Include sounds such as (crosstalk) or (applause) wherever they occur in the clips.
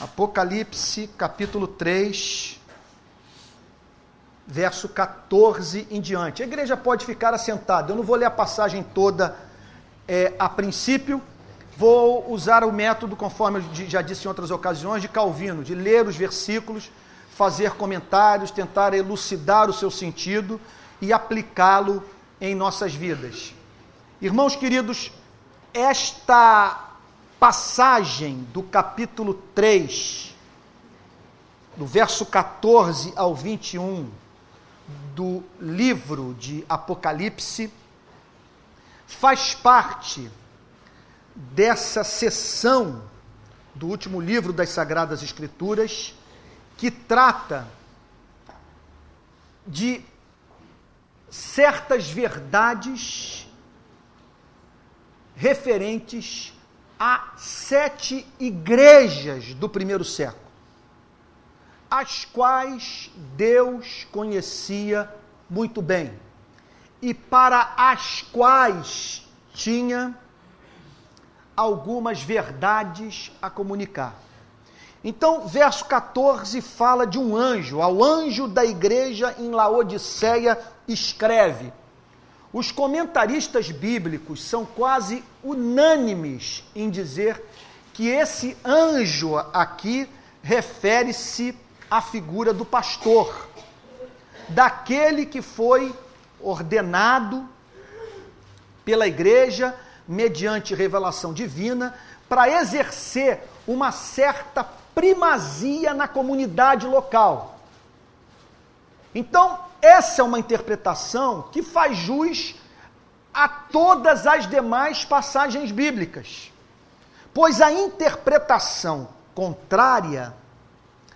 Apocalipse, capítulo 3, verso 14 em diante. A igreja pode ficar assentada. Eu não vou ler a passagem toda é, a princípio. Vou usar o método, conforme eu já disse em outras ocasiões, de Calvino, de ler os versículos, fazer comentários, tentar elucidar o seu sentido e aplicá-lo em nossas vidas. Irmãos queridos, esta passagem do capítulo 3, do verso 14 ao 21 do livro de Apocalipse, faz parte dessa sessão do último livro das Sagradas Escrituras que trata de certas verdades referentes a sete igrejas do primeiro século, as quais Deus conhecia muito bem e para as quais tinha algumas verdades a comunicar. Então, verso 14 fala de um anjo, ao anjo da igreja em Laodiceia escreve: os comentaristas bíblicos são quase unânimes em dizer que esse anjo aqui refere-se à figura do pastor, daquele que foi ordenado pela igreja, mediante revelação divina, para exercer uma certa primazia na comunidade local. Então, essa é uma interpretação que faz jus a todas as demais passagens bíblicas. Pois a interpretação contrária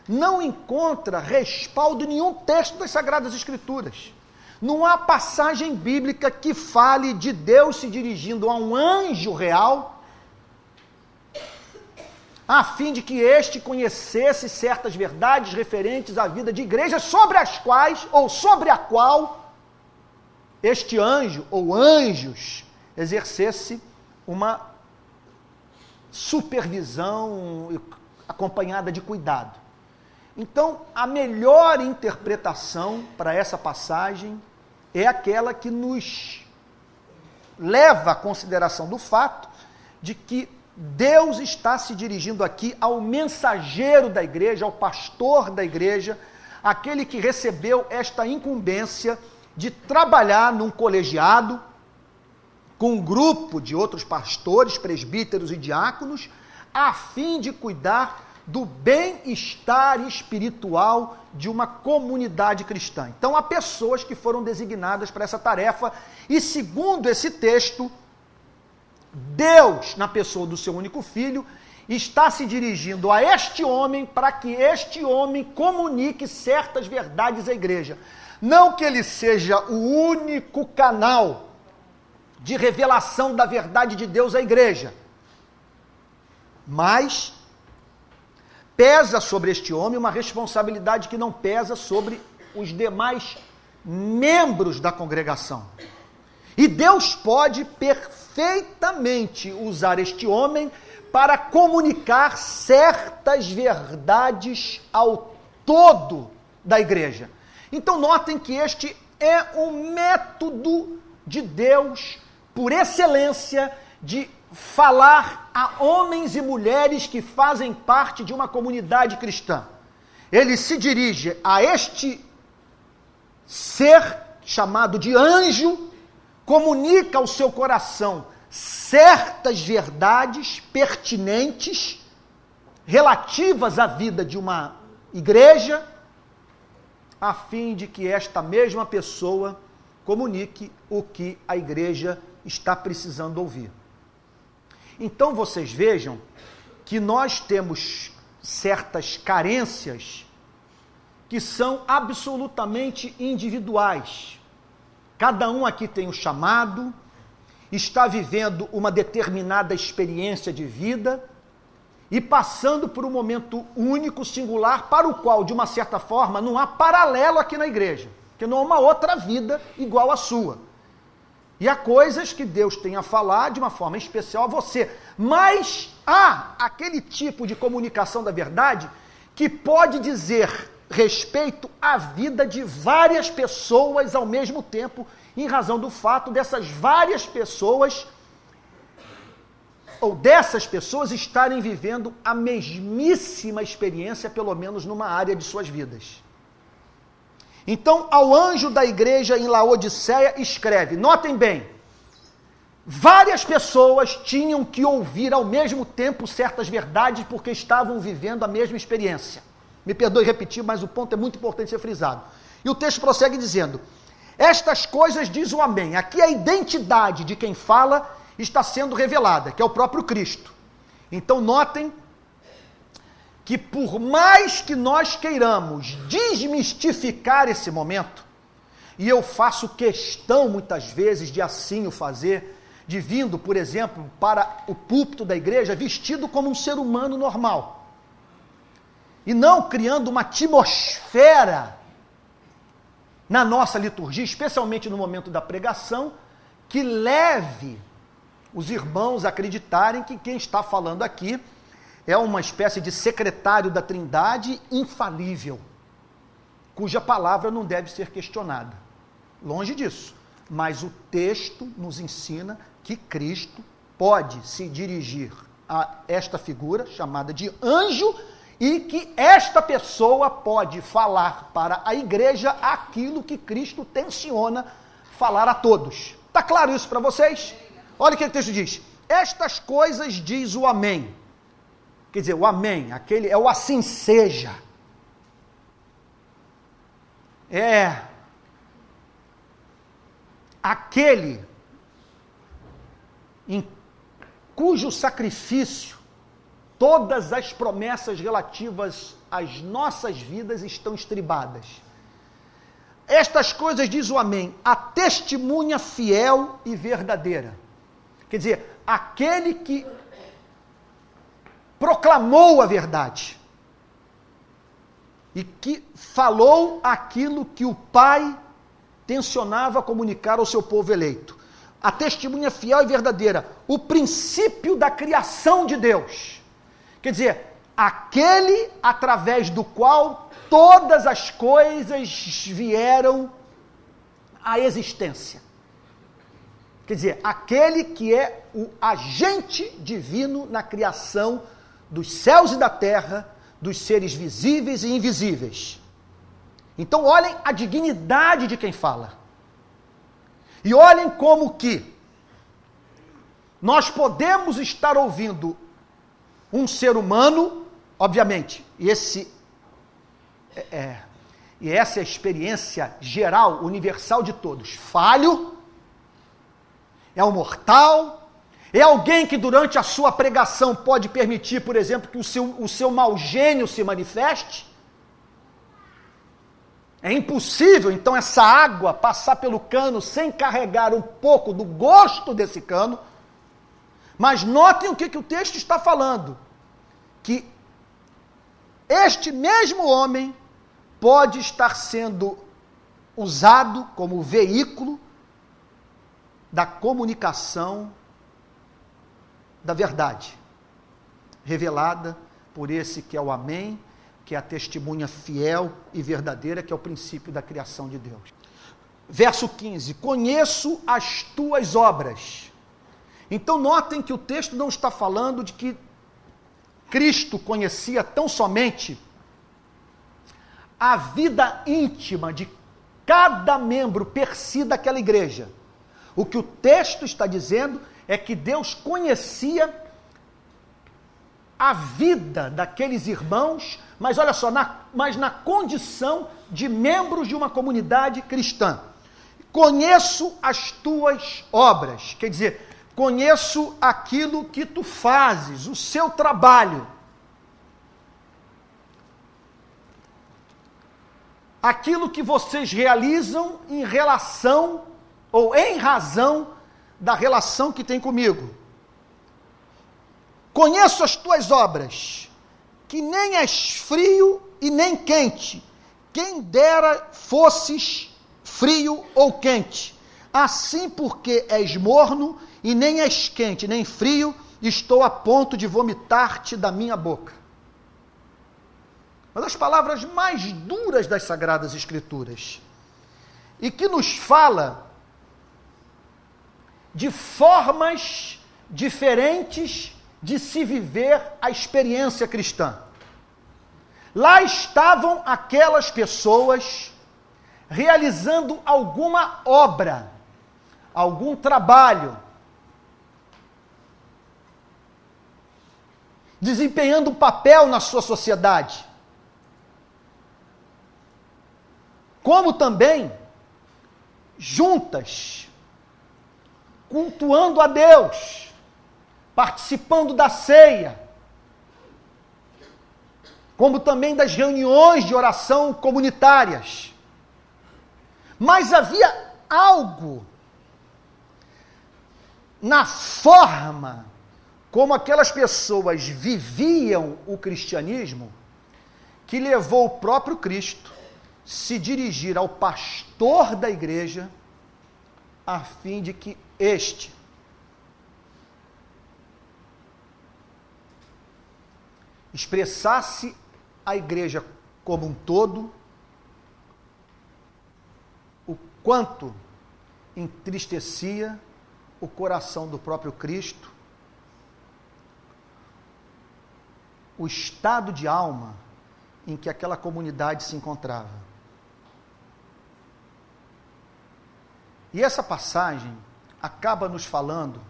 não encontra respaldo em nenhum texto das Sagradas Escrituras. Não há passagem bíblica que fale de Deus se dirigindo a um anjo real a fim de que este conhecesse certas verdades referentes à vida de igreja, sobre as quais, ou sobre a qual, este anjo ou anjos exercesse uma supervisão acompanhada de cuidado. Então, a melhor interpretação para essa passagem é aquela que nos leva à consideração do fato de que Deus está se dirigindo aqui ao mensageiro da igreja, ao pastor da igreja, aquele que recebeu esta incumbência de trabalhar num colegiado com um grupo de outros pastores, presbíteros e diáconos, a fim de cuidar do bem-estar espiritual de uma comunidade cristã. Então, há pessoas que foram designadas para essa tarefa, e segundo esse texto, Deus, na pessoa do seu único filho, está se dirigindo a este homem para que este homem comunique certas verdades à igreja. Não que ele seja o único canal de revelação da verdade de Deus à igreja, mas pesa sobre este homem uma responsabilidade que não pesa sobre os demais membros da congregação. E Deus pode perfeitamente perfeitamente usar este homem para comunicar certas verdades ao todo da igreja. Então, notem que este é um método de Deus, por excelência, de falar a homens e mulheres que fazem parte de uma comunidade cristã. Ele se dirige a este ser chamado de anjo comunica ao seu coração certas verdades pertinentes relativas à vida de uma igreja, a fim de que esta mesma pessoa comunique o que a igreja está precisando ouvir. Então vocês vejam que nós temos certas carências que são absolutamente individuais. Cada um aqui tem um chamado, está vivendo uma determinada experiência de vida e passando por um momento único, singular, para o qual, de uma certa forma, não há paralelo aqui na igreja, que não há uma outra vida igual à sua. E há coisas que Deus tem a falar de uma forma especial a você. Mas há aquele tipo de comunicação da verdade que pode dizer respeito à vida de várias pessoas ao mesmo tempo, em razão do fato dessas várias pessoas ou dessas pessoas estarem vivendo a mesmíssima experiência, pelo menos numa área de suas vidas. Então, ao anjo da igreja em Laodiceia, escreve: notem bem, várias pessoas tinham que ouvir ao mesmo tempo certas verdades porque estavam vivendo a mesma experiência. Me perdoe repetir, mas o ponto é muito importante ser frisado. E o texto prossegue dizendo: Estas coisas diz o Amém. Aqui a identidade de quem fala está sendo revelada, que é o próprio Cristo. Então, notem que, por mais que nós queiramos desmistificar esse momento, e eu faço questão muitas vezes de assim o fazer, de vindo, por exemplo, para o púlpito da igreja vestido como um ser humano normal, e não criando uma atmosfera na nossa liturgia, especialmente no momento da pregação, que leve os irmãos acreditarem que quem está falando aqui é uma espécie de secretário da Trindade infalível, cuja palavra não deve ser questionada. Longe disso. Mas o texto nos ensina que Cristo pode se dirigir a esta figura chamada de anjo e que esta pessoa pode falar para a igreja aquilo que Cristo tensiona falar a todos. Está claro isso para vocês? Olha o que o texto diz. Estas coisas diz o Amém. Quer dizer, o Amém, aquele é o assim seja. É aquele em cujo sacrifício todas as promessas relativas às nossas vidas estão estribadas. Estas coisas diz o Amém, a testemunha fiel e verdadeira. Quer dizer, aquele que proclamou a verdade e que falou aquilo que o Pai tensionava comunicar ao seu povo eleito. A testemunha fiel e verdadeira, o princípio da criação de Deus. Quer dizer, aquele através do qual todas as coisas vieram à existência. Quer dizer, aquele que é o agente divino na criação dos céus e da terra, dos seres visíveis e invisíveis. Então, olhem a dignidade de quem fala. E olhem como que nós podemos estar ouvindo um ser humano, obviamente, e esse é, é, e essa é a experiência geral, universal de todos. Falho, é um mortal, é alguém que durante a sua pregação pode permitir, por exemplo, que o seu, o seu mau gênio se manifeste. É impossível, então, essa água passar pelo cano sem carregar um pouco do gosto desse cano. Mas notem o que, que o texto está falando: que este mesmo homem pode estar sendo usado como veículo da comunicação da verdade, revelada por esse que é o Amém, que é a testemunha fiel e verdadeira, que é o princípio da criação de Deus. Verso 15: Conheço as tuas obras. Então, notem que o texto não está falando de que Cristo conhecia tão somente a vida íntima de cada membro per si daquela igreja o que o texto está dizendo é que Deus conhecia a vida daqueles irmãos, mas olha só, na, mas na condição de membros de uma comunidade cristã. Conheço as tuas obras, quer dizer, conheço aquilo que tu fazes, o seu trabalho. Aquilo que vocês realizam em relação ou em razão da relação que tem comigo. Conheço as tuas obras, que nem és frio e nem quente. Quem dera fosses frio ou quente. Assim, porque és morno e nem és quente, nem frio, estou a ponto de vomitar-te da minha boca. Uma das palavras mais duras das Sagradas Escrituras. E que nos fala de formas diferentes de se viver a experiência cristã. Lá estavam aquelas pessoas realizando alguma obra, algum trabalho, desempenhando um papel na sua sociedade. Como também juntas, cultuando a Deus, participando da ceia, como também das reuniões de oração comunitárias. Mas havia algo na forma como aquelas pessoas viviam o cristianismo que levou o próprio Cristo se dirigir ao pastor da igreja a fim de que este expressasse a igreja como um todo o quanto entristecia o coração do próprio Cristo, o estado de alma em que aquela comunidade se encontrava. E essa passagem acaba nos falando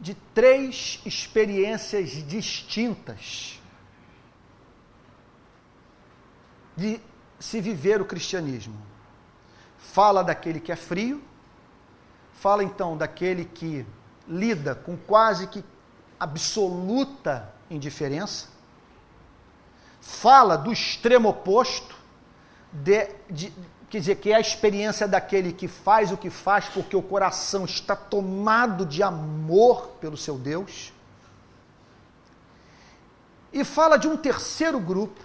de três experiências distintas de se viver o cristianismo. Fala daquele que é frio, fala então daquele que lida com quase que absoluta indiferença, fala do extremo oposto, de, de, quer dizer, que é a experiência daquele que faz o que faz porque o coração está tomado de amor pelo seu Deus, e fala de um terceiro grupo,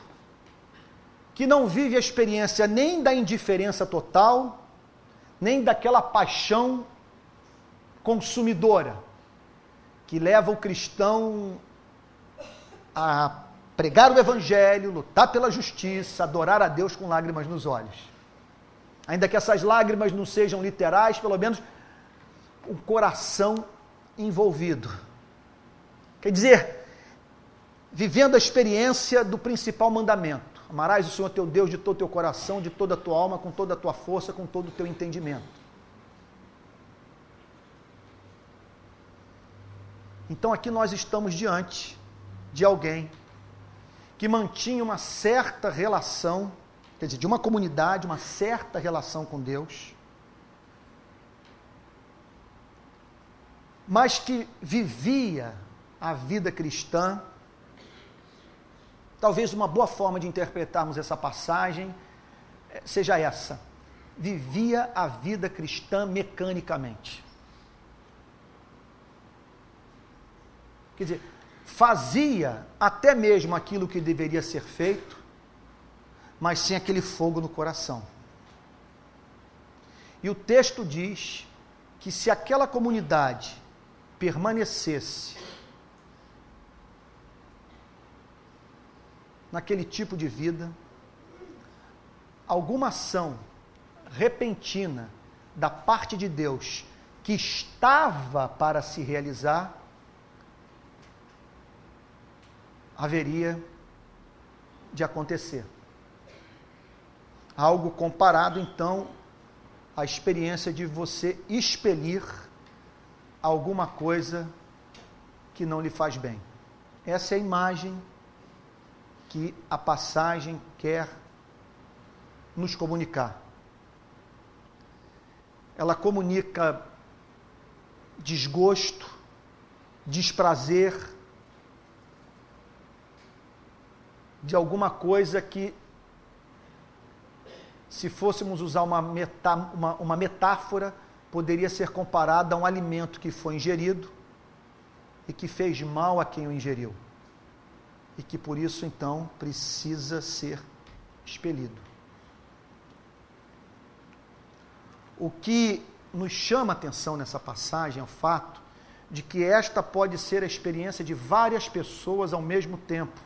que não vive a experiência nem da indiferença total, nem daquela paixão consumidora, que leva o cristão a pregar o evangelho, lutar pela justiça, adorar a Deus com lágrimas nos olhos. Ainda que essas lágrimas não sejam literais, pelo menos o coração envolvido. Quer dizer, vivendo a experiência do principal mandamento Amarás o Senhor teu Deus de todo o teu coração, de toda a tua alma, com toda a tua força, com todo o teu entendimento. Então aqui nós estamos diante de alguém que mantinha uma certa relação, quer dizer, de uma comunidade, uma certa relação com Deus, mas que vivia a vida cristã Talvez uma boa forma de interpretarmos essa passagem eh, seja essa: vivia a vida cristã mecanicamente. Quer dizer, fazia até mesmo aquilo que deveria ser feito, mas sem aquele fogo no coração. E o texto diz que se aquela comunidade permanecesse naquele tipo de vida, alguma ação repentina da parte de Deus que estava para se realizar, haveria de acontecer. Algo comparado, então, à experiência de você expelir alguma coisa que não lhe faz bem. Essa é a imagem que a passagem quer nos comunicar. Ela comunica desgosto, desprazer de alguma coisa que, se fôssemos usar uma, metá uma, uma metáfora, poderia ser comparada a um alimento que foi ingerido e que fez mal a quem o ingeriu e que por isso então precisa ser expelido. O que nos chama a atenção nessa passagem é o fato de que esta pode ser a experiência de várias pessoas ao mesmo tempo.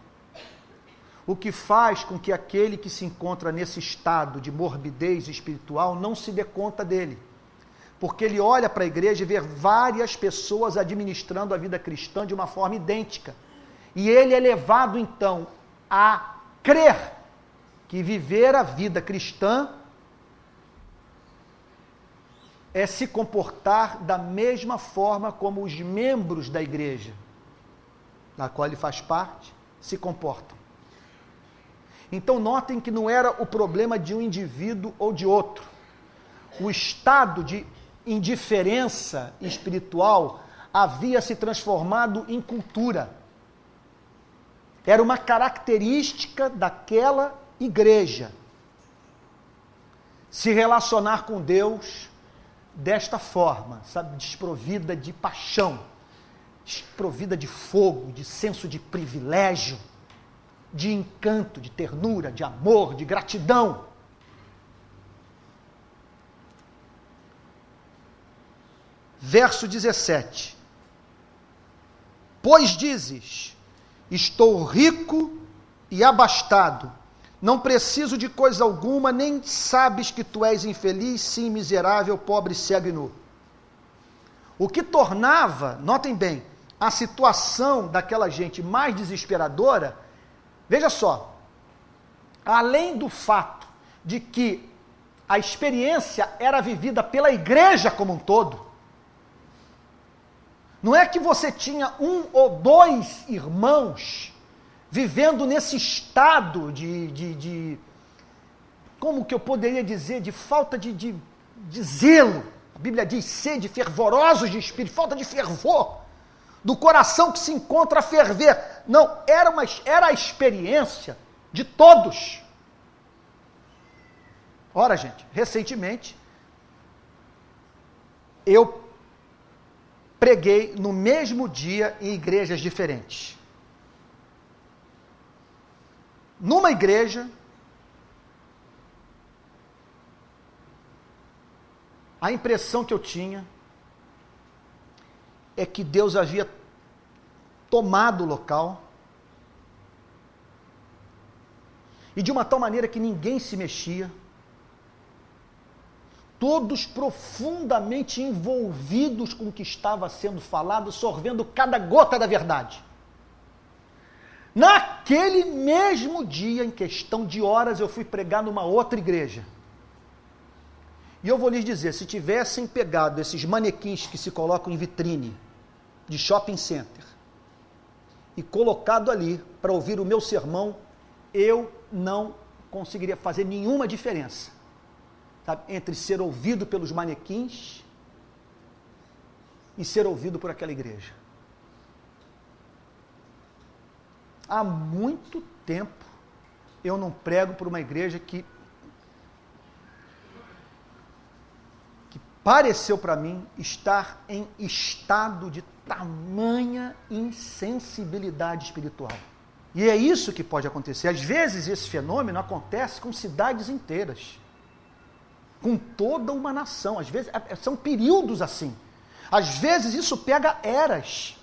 O que faz com que aquele que se encontra nesse estado de morbidez espiritual não se dê conta dele. Porque ele olha para a igreja e vê várias pessoas administrando a vida cristã de uma forma idêntica. E ele é levado então a crer que viver a vida cristã é se comportar da mesma forma como os membros da igreja, da qual ele faz parte, se comportam. Então, notem que não era o problema de um indivíduo ou de outro. O estado de indiferença espiritual havia se transformado em cultura. Era uma característica daquela igreja. Se relacionar com Deus desta forma, sabe, desprovida de paixão, desprovida de fogo, de senso de privilégio, de encanto, de ternura, de amor, de gratidão. Verso 17: Pois dizes, estou rico e abastado, não preciso de coisa alguma, nem sabes que tu és infeliz, sim, miserável, pobre, cego e nu. O que tornava, notem bem, a situação daquela gente mais desesperadora, veja só, além do fato de que a experiência era vivida pela igreja como um todo, não é que você tinha um ou dois irmãos vivendo nesse estado de, de, de, como que eu poderia dizer, de falta de, de, de zelo. A Bíblia diz sede, fervorosos de espírito, falta de fervor, do coração que se encontra a ferver. Não, era, uma, era a experiência de todos. Ora, gente, recentemente, eu preguei no mesmo dia em igrejas diferentes. numa igreja, a impressão que eu tinha é que Deus havia tomado o local e de uma tal maneira que ninguém se mexia, todos profundamente envolvidos com o que estava sendo falado, sorvendo cada gota da verdade. Naquele mesmo dia, em questão de horas, eu fui pregar numa outra igreja. E eu vou lhes dizer: se tivessem pegado esses manequins que se colocam em vitrine de shopping center e colocado ali para ouvir o meu sermão, eu não conseguiria fazer nenhuma diferença sabe, entre ser ouvido pelos manequins e ser ouvido por aquela igreja. Há muito tempo eu não prego por uma igreja que que pareceu para mim estar em estado de tamanha insensibilidade espiritual. E é isso que pode acontecer. Às vezes esse fenômeno acontece com cidades inteiras, com toda uma nação. Às vezes é, são períodos assim. Às vezes isso pega eras.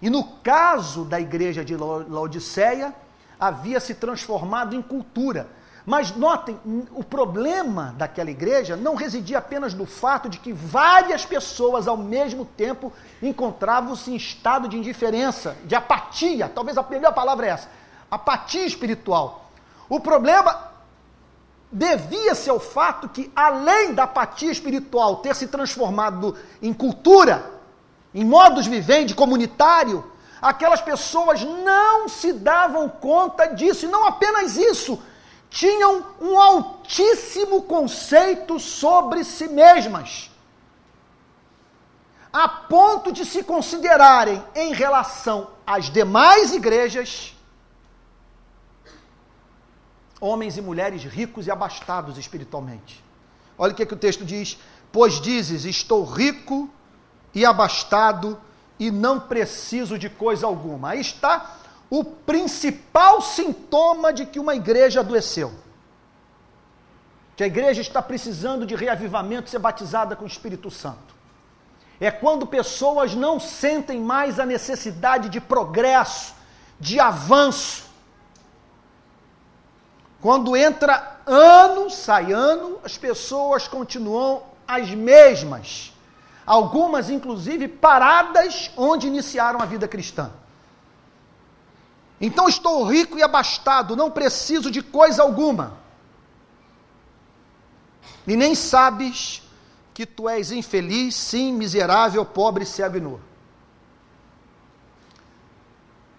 E no caso da igreja de Laodiceia, havia se transformado em cultura. Mas notem, o problema daquela igreja não residia apenas no fato de que várias pessoas ao mesmo tempo encontravam-se em estado de indiferença, de apatia, talvez a melhor palavra é essa, apatia espiritual. O problema devia-se ao fato que, além da apatia espiritual ter se transformado em cultura, em modus vivendi comunitário, aquelas pessoas não se davam conta disso, e não apenas isso, tinham um altíssimo conceito sobre si mesmas, a ponto de se considerarem, em relação às demais igrejas, homens e mulheres ricos e abastados espiritualmente. Olha o que, é que o texto diz: Pois dizes, estou rico e abastado e não preciso de coisa alguma. Aí está o principal sintoma de que uma igreja adoeceu. que a igreja está precisando de reavivamento, ser batizada com o Espírito Santo. É quando pessoas não sentem mais a necessidade de progresso, de avanço. Quando entra ano, sai ano, as pessoas continuam as mesmas. Algumas, inclusive, paradas onde iniciaram a vida cristã. Então estou rico e abastado, não preciso de coisa alguma e nem sabes que tu és infeliz, sim, miserável, pobre, cego e nu.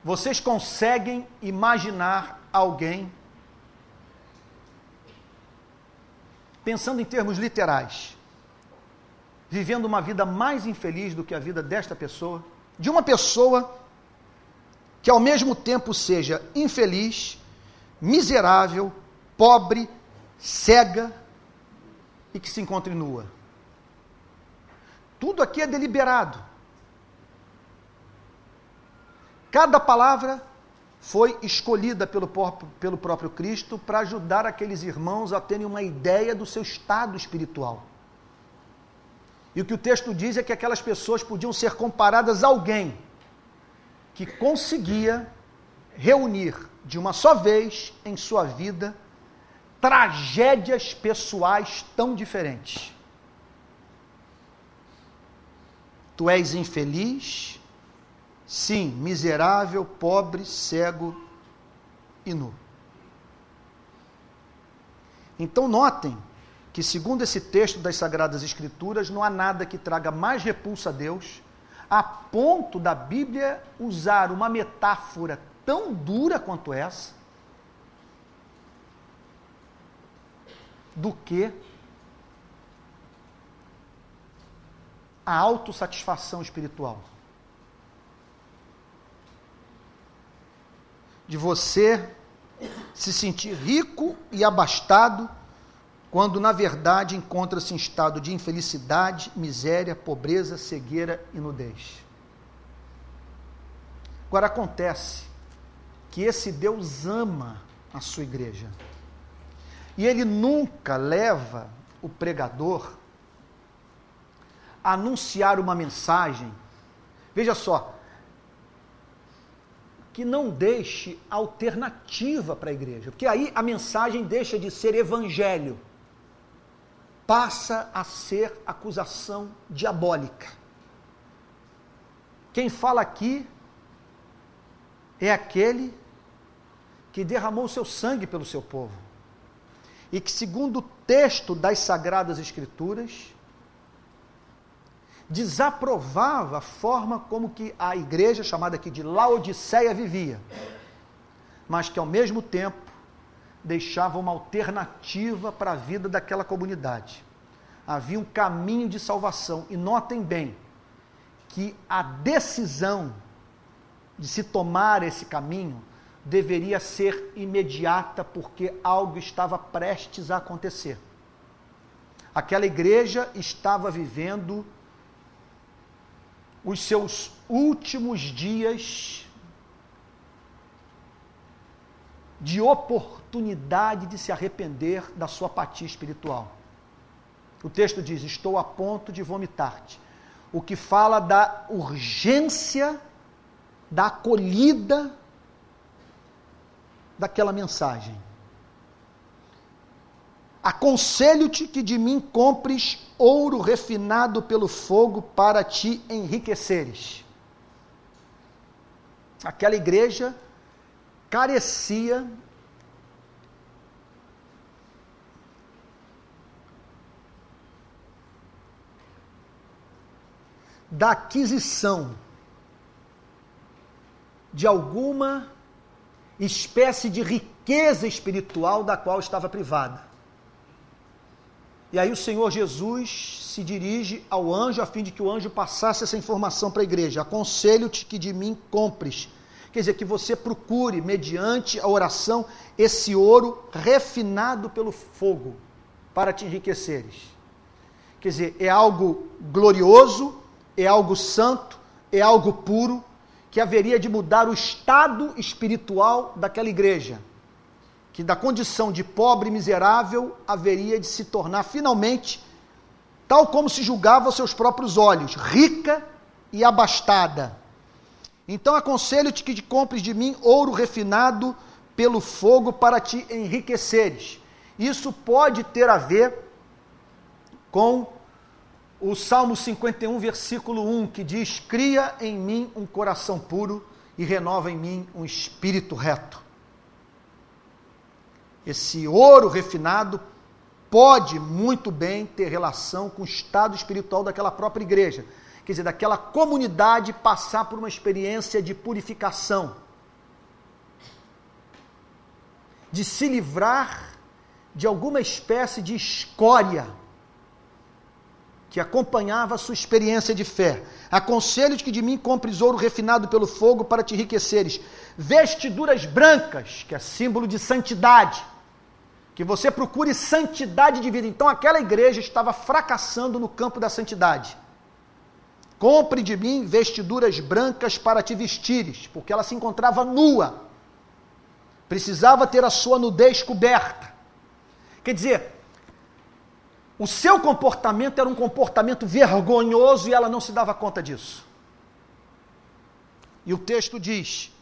Vocês conseguem imaginar alguém, pensando em termos literais, vivendo uma vida mais infeliz do que a vida desta pessoa? De uma pessoa que ao mesmo tempo seja infeliz, miserável, pobre, cega e que se encontre nua. Tudo aqui é deliberado. Cada palavra foi escolhida pelo, pelo próprio Cristo para ajudar aqueles irmãos a terem uma ideia do seu estado espiritual. E o que o texto diz é que aquelas pessoas podiam ser comparadas a alguém que conseguia reunir de uma só vez em sua vida tragédias pessoais tão diferentes. Tu és infeliz, sim, miserável, pobre, cego e nu. Então, notem que, segundo esse texto das Sagradas Escrituras, não há nada que traga mais repulsa a Deus, a ponto da Bíblia usar uma metáfora tão dura quanto essa, do que a autossatisfação espiritual. De você se sentir rico e abastado, quando na verdade encontra-se em estado de infelicidade, miséria, pobreza, cegueira e nudez. Agora acontece que esse Deus ama a sua igreja. E ele nunca leva o pregador a anunciar uma mensagem. Veja só, que não deixe alternativa para a igreja, porque aí a mensagem deixa de ser evangelho, passa a ser acusação diabólica. Quem fala aqui é aquele que derramou seu sangue pelo seu povo e que, segundo o texto das Sagradas Escrituras, desaprovava a forma como que a igreja, chamada aqui de Laodiceia, vivia, mas que, ao mesmo tempo, deixava uma alternativa para a vida daquela comunidade. Havia um caminho de salvação, e notem bem que a decisão de se tomar esse caminho deveria ser imediata, porque algo estava prestes a acontecer. Aquela igreja estava vivendo os seus últimos dias de oportunidade de se arrepender da sua apatia espiritual. O texto diz: Estou a ponto de vomitar-te. O que fala da urgência da acolhida daquela mensagem. Aconselho-te que de mim compres ouro refinado pelo fogo para te enriqueceres. Aquela igreja carecia da aquisição de alguma espécie de riqueza espiritual da qual estava privada. E aí o Senhor Jesus se dirige ao anjo a fim de que o anjo passasse essa informação para a igreja. Aconselho-te que de mim compres. Quer dizer, que você procure, mediante a oração, esse ouro refinado pelo fogo, para te enriqueceres. Quer dizer, é algo glorioso, é algo santo, é algo puro, que haveria de mudar o estado espiritual daquela igreja, que da condição de pobre e miserável haveria de se tornar finalmente, tal como se julgava aos seus próprios olhos, rica e abastada. Então aconselho-te que te compres de mim ouro refinado pelo fogo para te enriqueceres. Isso pode ter a ver com o Salmo 51, versículo 1, que diz: Cria em mim um coração puro e renova em mim um espírito reto. Esse ouro refinado pode muito bem ter relação com o estado espiritual daquela própria igreja, quer dizer, daquela comunidade passar por uma experiência de purificação, de se livrar de alguma espécie de escória que acompanhava a sua experiência de fé. Aconselho-te que de mim compres ouro refinado pelo fogo para te enriqueceres, vestiduras brancas, que é símbolo de santidade, que você procure santidade de vida. Então aquela igreja estava fracassando no campo da santidade. Compre de mim vestiduras brancas para te vestires, porque ela se encontrava nua. Precisava ter a sua nudez coberta. Quer dizer, o seu comportamento era um comportamento vergonhoso e ela não se dava conta disso. E o texto diz: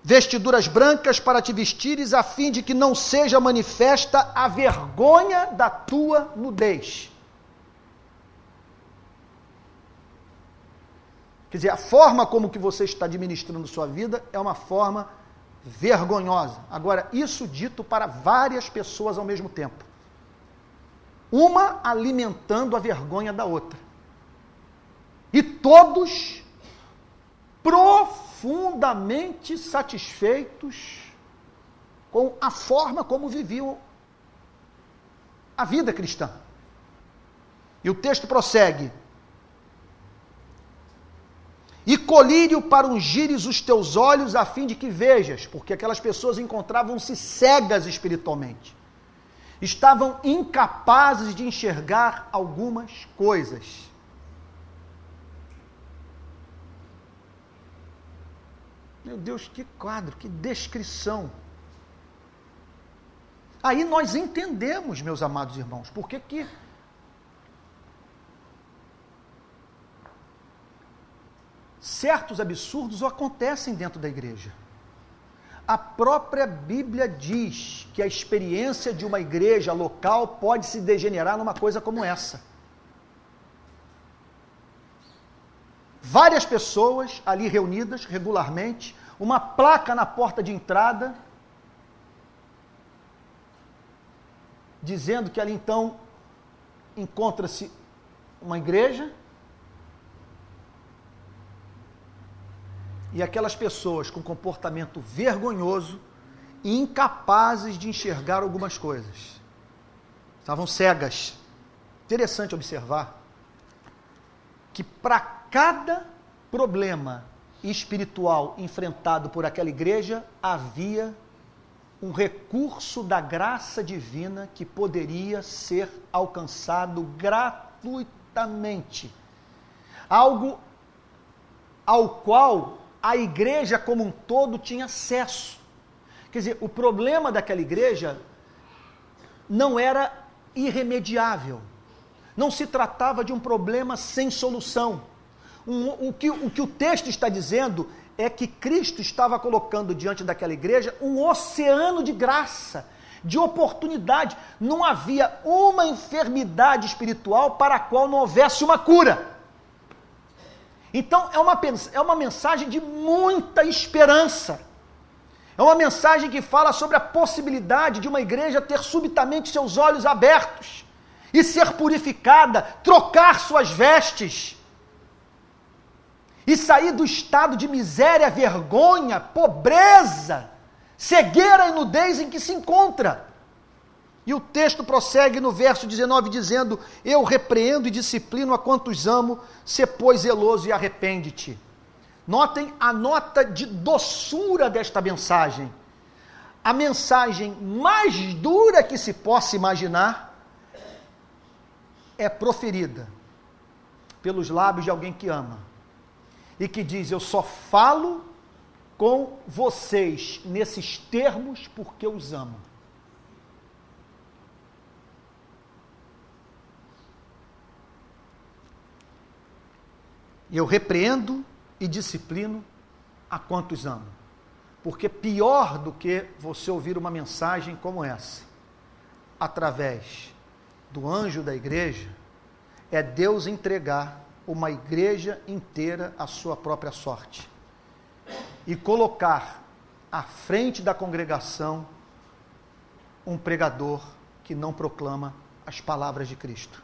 vestiduras brancas para te vestires, a fim de que não seja manifesta a vergonha da tua nudez. Quer dizer, a forma como que você está administrando sua vida é uma forma vergonhosa. Agora, isso dito para várias pessoas ao mesmo tempo uma alimentando a vergonha da outra. E todos profundamente satisfeitos com a forma como viviam a vida cristã. E o texto prossegue: E colírio para ungires os teus olhos a fim de que vejas, porque aquelas pessoas encontravam-se cegas espiritualmente estavam incapazes de enxergar algumas coisas. Meu Deus, que quadro, que descrição. Aí nós entendemos, meus amados irmãos, por que que certos absurdos acontecem dentro da igreja. A própria Bíblia diz que a experiência de uma igreja local pode se degenerar numa coisa como essa. Várias pessoas ali reunidas regularmente, uma placa na porta de entrada, dizendo que ali então encontra-se uma igreja, e aquelas pessoas com comportamento vergonhoso e incapazes de enxergar algumas coisas. Estavam cegas. Interessante observar que para cada problema espiritual enfrentado por aquela igreja havia um recurso da graça divina que poderia ser alcançado gratuitamente. Algo ao qual a igreja como um todo tinha acesso. Quer dizer, o problema daquela igreja não era irremediável. Não se tratava de um problema sem solução. Um, o, que, o que o texto está dizendo é que Cristo estava colocando diante daquela igreja um oceano de graça, de oportunidade. Não havia uma enfermidade espiritual para a qual não houvesse uma cura. Então é uma, é uma mensagem de muita esperança. É uma mensagem que fala sobre a possibilidade de uma igreja ter subitamente seus olhos abertos e ser purificada, trocar suas vestes e sair do estado de miséria, vergonha, pobreza, cegueira e nudez em que se encontra. E o texto prossegue no verso 19, dizendo: Eu repreendo e disciplino a quantos amo, se pois zeloso e arrepende-te. Notem a nota de doçura desta mensagem. A mensagem mais dura que se possa imaginar é proferida pelos lábios de alguém que ama e que diz: Eu só falo com vocês nesses termos porque os amo. E eu repreendo e disciplino a quantos amo. Porque pior do que você ouvir uma mensagem como essa, através do anjo da igreja, é Deus entregar uma igreja inteira à sua própria sorte e colocar à frente da congregação um pregador que não proclama as palavras de Cristo.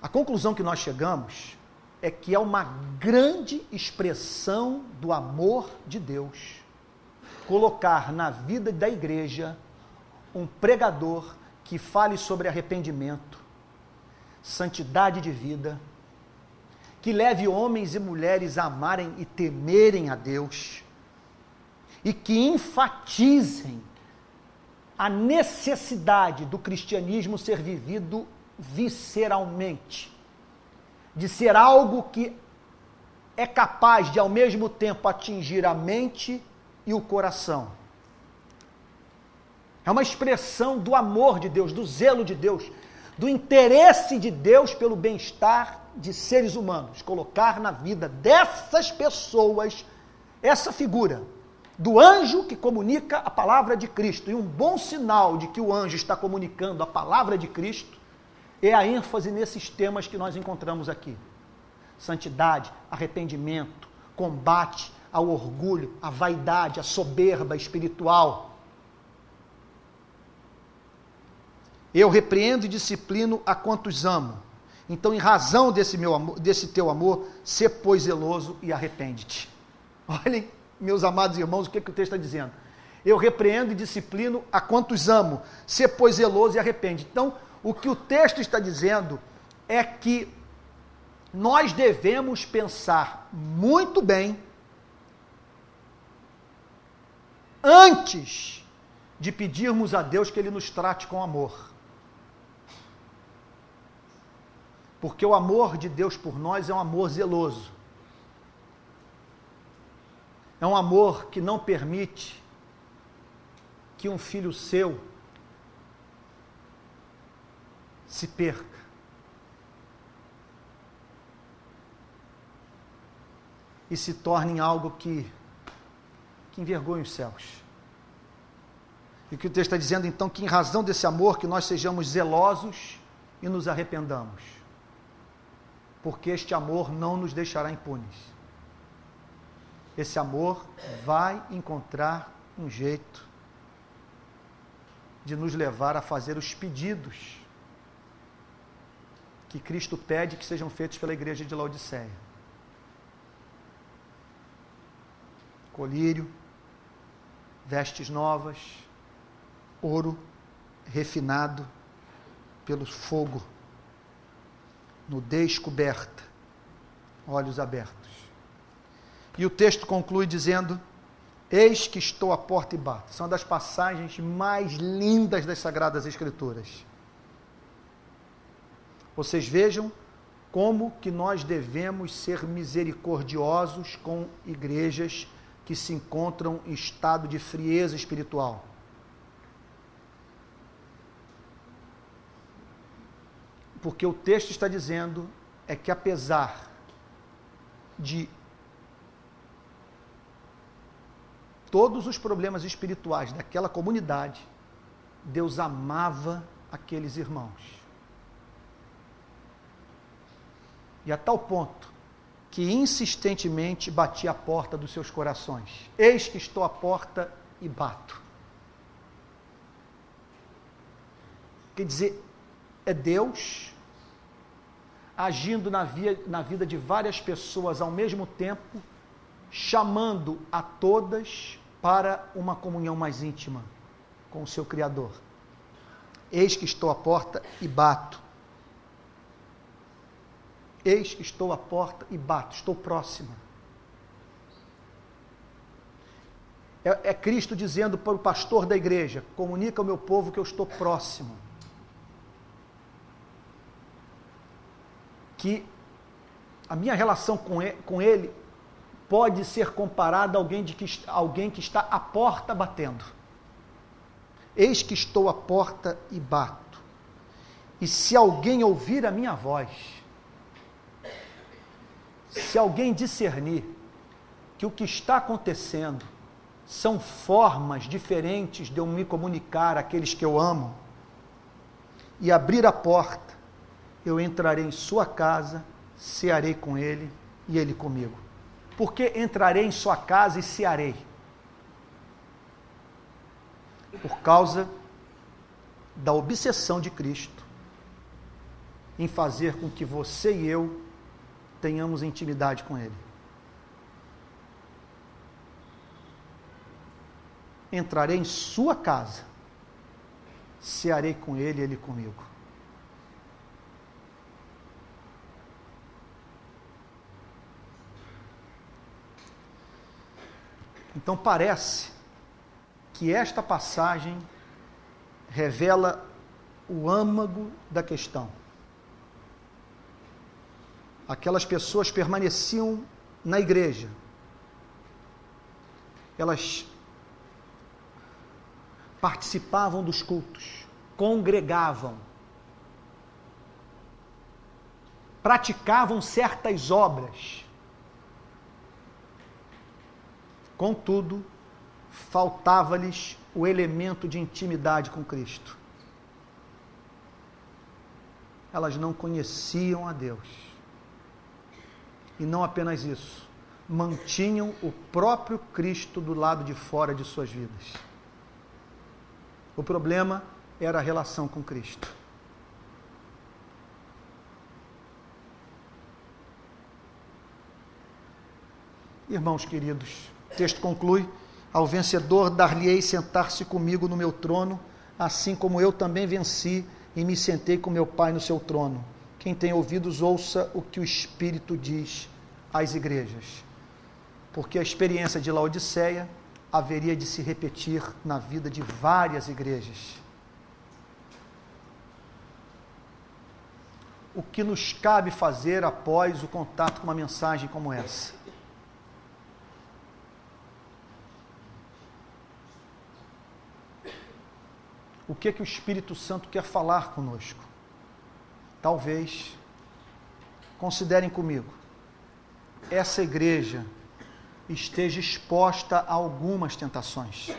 A conclusão que nós chegamos é que é uma grande expressão do amor de Deus. Colocar na vida da igreja um pregador que fale sobre arrependimento, santidade de vida, que leve homens e mulheres a amarem e temerem a Deus, e que enfatizem a necessidade do cristianismo ser vivido visceralmente, de ser algo que é capaz de ao mesmo tempo atingir a mente e o coração. É uma expressão do amor de Deus, do zelo de Deus, do interesse de Deus pelo bem-estar de seres humanos. Colocar na vida dessas pessoas essa figura do anjo que comunica a palavra de Cristo. E um bom sinal de que o anjo está comunicando a palavra de Cristo é a ênfase nesses temas que nós encontramos aqui: santidade, arrependimento, combate ao orgulho, à vaidade, à soberba espiritual. Eu repreendo e disciplino a quantos amo. Então, em razão desse, meu amor, desse teu amor, se pois zeloso e arrepende-te. (laughs) Olhem, meus amados irmãos, o que, que o texto está dizendo. Eu repreendo e disciplino a quantos amo. Se pois zeloso e arrepende. Então, o que o texto está dizendo é que nós devemos pensar muito bem antes de pedirmos a Deus que Ele nos trate com amor. Porque o amor de Deus por nós é um amor zeloso. É um amor que não permite que um filho seu se perca. E se torne algo que, que envergonhe os céus. E o que o texto está dizendo, então, que em razão desse amor, que nós sejamos zelosos e nos arrependamos. Porque este amor não nos deixará impunes. Esse amor vai encontrar um jeito de nos levar a fazer os pedidos que Cristo pede que sejam feitos pela igreja de Laodiceia. Colírio, vestes novas, ouro refinado pelo fogo, nudez coberta, olhos abertos. E o texto conclui dizendo: Eis que estou à porta e bato. São das passagens mais lindas das Sagradas Escrituras. Vocês vejam como que nós devemos ser misericordiosos com igrejas que se encontram em estado de frieza espiritual. Porque o texto está dizendo é que apesar de todos os problemas espirituais daquela comunidade, Deus amava aqueles irmãos. E a tal ponto que insistentemente batia a porta dos seus corações. Eis que estou à porta e bato. Quer dizer, é Deus agindo na, via, na vida de várias pessoas ao mesmo tempo, chamando a todas para uma comunhão mais íntima com o seu Criador. Eis que estou à porta e bato. Eis que estou à porta e bato, estou próximo. É, é, Cristo dizendo para o pastor da igreja: comunica ao meu povo que eu estou próximo. Que A minha relação com ele, com ele pode ser comparada a alguém, de que, alguém que está à porta batendo. Eis que estou à porta e bato. E se alguém ouvir a minha voz, se alguém discernir que o que está acontecendo são formas diferentes de eu me comunicar àqueles que eu amo, e abrir a porta, eu entrarei em sua casa, cearei com ele e ele comigo. Porque entrarei em sua casa e cearei? Por causa da obsessão de Cristo em fazer com que você e eu tenhamos intimidade com Ele. Entrarei em sua casa, cearei com Ele e Ele comigo. Então parece que esta passagem revela o âmago da questão. Aquelas pessoas permaneciam na igreja. Elas participavam dos cultos, congregavam, praticavam certas obras Contudo, faltava-lhes o elemento de intimidade com Cristo. Elas não conheciam a Deus. E não apenas isso, mantinham o próprio Cristo do lado de fora de suas vidas. O problema era a relação com Cristo. Irmãos queridos, o texto conclui: Ao vencedor dar-lhe-ei sentar-se comigo no meu trono, assim como eu também venci e me sentei com meu Pai no seu trono. Quem tem ouvidos, ouça o que o Espírito diz às igrejas. Porque a experiência de Laodiceia haveria de se repetir na vida de várias igrejas. O que nos cabe fazer após o contato com uma mensagem como essa? o que que o Espírito Santo quer falar conosco. Talvez considerem comigo. Essa igreja esteja exposta a algumas tentações.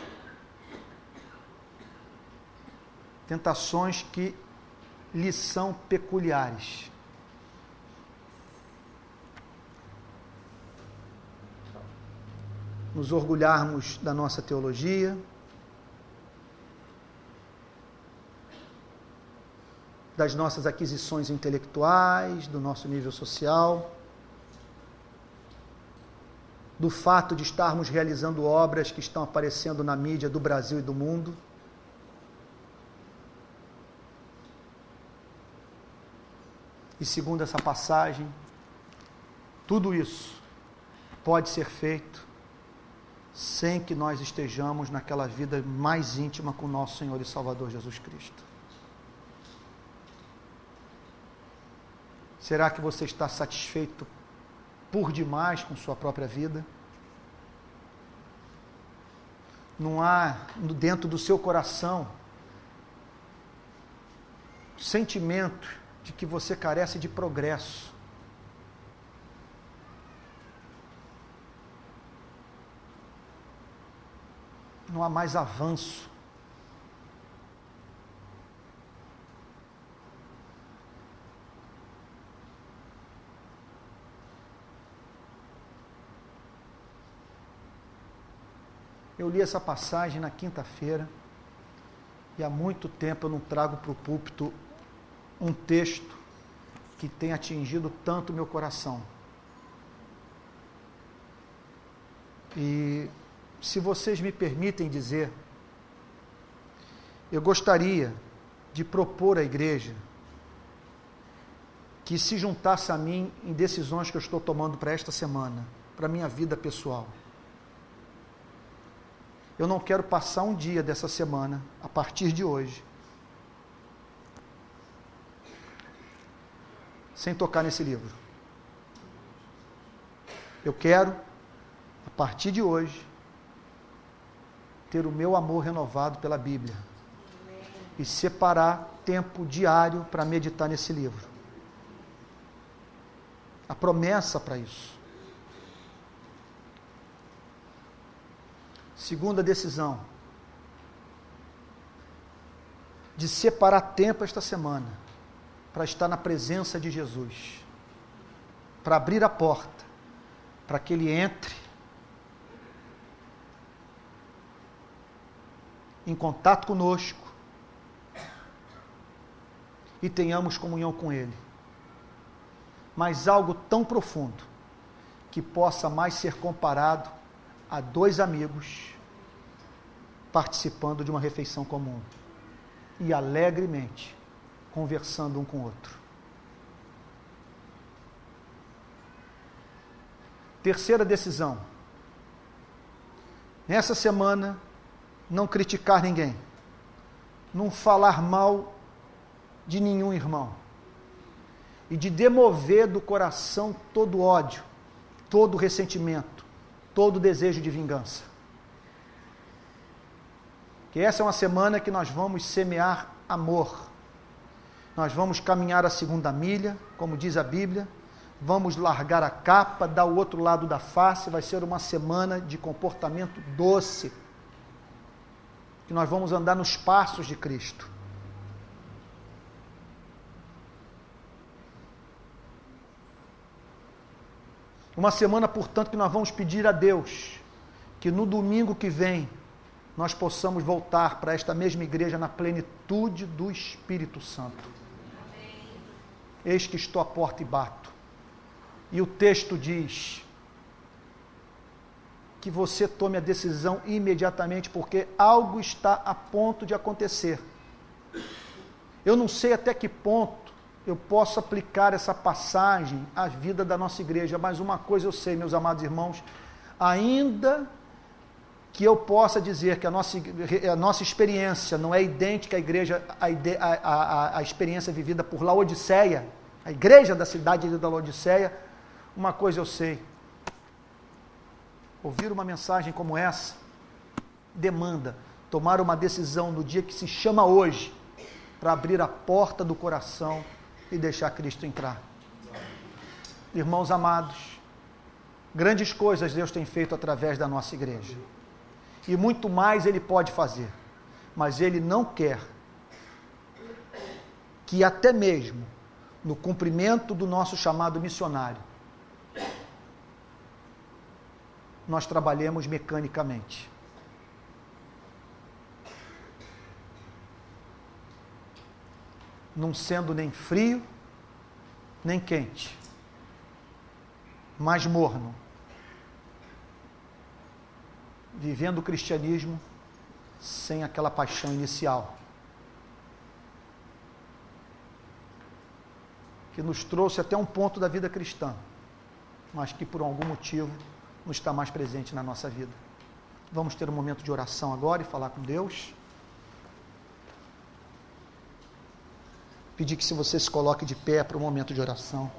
Tentações que lhe são peculiares. Nos orgulharmos da nossa teologia, das nossas aquisições intelectuais, do nosso nível social, do fato de estarmos realizando obras que estão aparecendo na mídia do Brasil e do mundo. E segundo essa passagem, tudo isso pode ser feito sem que nós estejamos naquela vida mais íntima com nosso Senhor e Salvador Jesus Cristo. Será que você está satisfeito por demais com sua própria vida? Não há dentro do seu coração sentimento de que você carece de progresso. Não há mais avanço. Eu li essa passagem na quinta-feira e há muito tempo eu não trago para o púlpito um texto que tem atingido tanto meu coração. E se vocês me permitem dizer, eu gostaria de propor à igreja que se juntasse a mim em decisões que eu estou tomando para esta semana, para minha vida pessoal. Eu não quero passar um dia dessa semana, a partir de hoje, sem tocar nesse livro. Eu quero, a partir de hoje, ter o meu amor renovado pela Bíblia e separar tempo diário para meditar nesse livro. A promessa para isso. Segunda decisão. De separar tempo esta semana para estar na presença de Jesus. Para abrir a porta, para que Ele entre em contato conosco e tenhamos comunhão com Ele. Mas algo tão profundo que possa mais ser comparado a dois amigos participando de uma refeição comum e alegremente conversando um com o outro. Terceira decisão. Nessa semana, não criticar ninguém, não falar mal de nenhum irmão e de demover do coração todo ódio, todo ressentimento, todo desejo de vingança. Que essa é uma semana que nós vamos semear amor. Nós vamos caminhar a segunda milha, como diz a Bíblia, vamos largar a capa, dar o outro lado da face, vai ser uma semana de comportamento doce. Que nós vamos andar nos passos de Cristo. Uma semana, portanto, que nós vamos pedir a Deus que no domingo que vem nós possamos voltar para esta mesma igreja na plenitude do Espírito Santo. Eis que estou à porta e bato. E o texto diz que você tome a decisão imediatamente, porque algo está a ponto de acontecer. Eu não sei até que ponto eu posso aplicar essa passagem à vida da nossa igreja, mas uma coisa eu sei, meus amados irmãos, ainda que eu possa dizer que a nossa, a nossa experiência não é idêntica à igreja, à, à, à experiência vivida por Laodiceia, a igreja da cidade da Laodiceia, uma coisa eu sei. Ouvir uma mensagem como essa demanda tomar uma decisão no dia que se chama hoje, para abrir a porta do coração e deixar Cristo entrar. Irmãos amados, grandes coisas Deus tem feito através da nossa igreja. E muito mais Ele pode fazer. Mas Ele não quer que até mesmo no cumprimento do nosso chamado missionário, nós trabalhemos mecanicamente. Não sendo nem frio, nem quente, mas morno. Vivendo o cristianismo sem aquela paixão inicial. Que nos trouxe até um ponto da vida cristã, mas que por algum motivo não está mais presente na nossa vida. Vamos ter um momento de oração agora e falar com Deus. Pedir que se você se coloque de pé para o momento de oração.